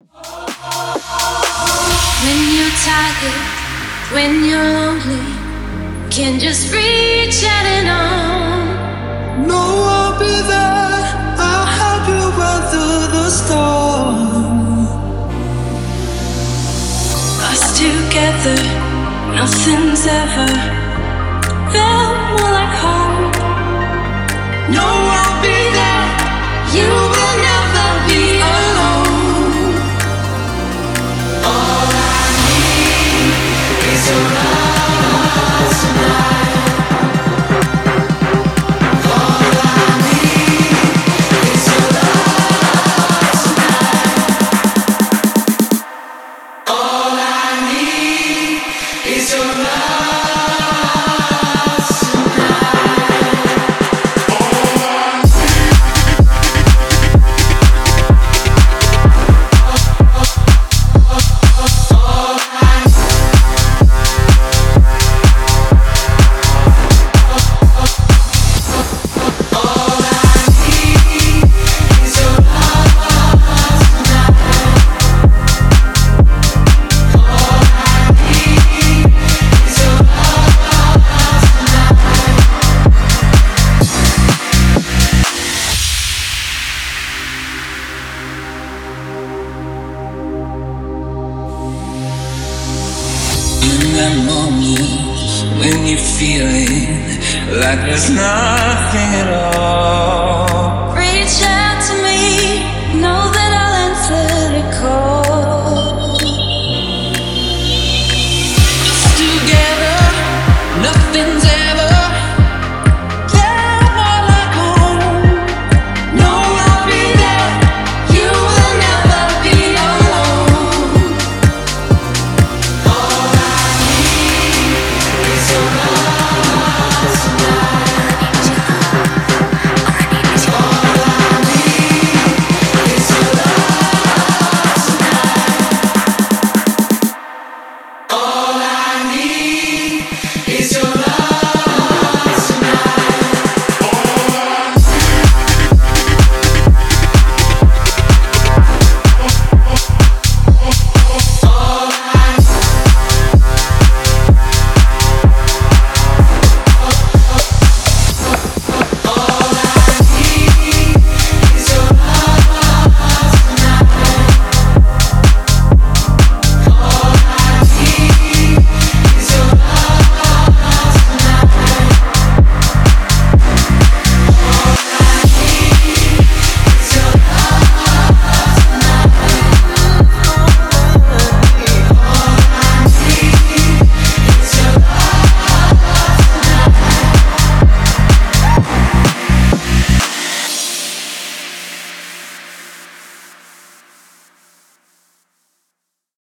When you're tired, when you're lonely, can just reach out and on. No, I'll be there. I'll help you weather the storm. Us together, nothing's ever felt more like home. Need is that moment when you're feeling like there's nothing at all.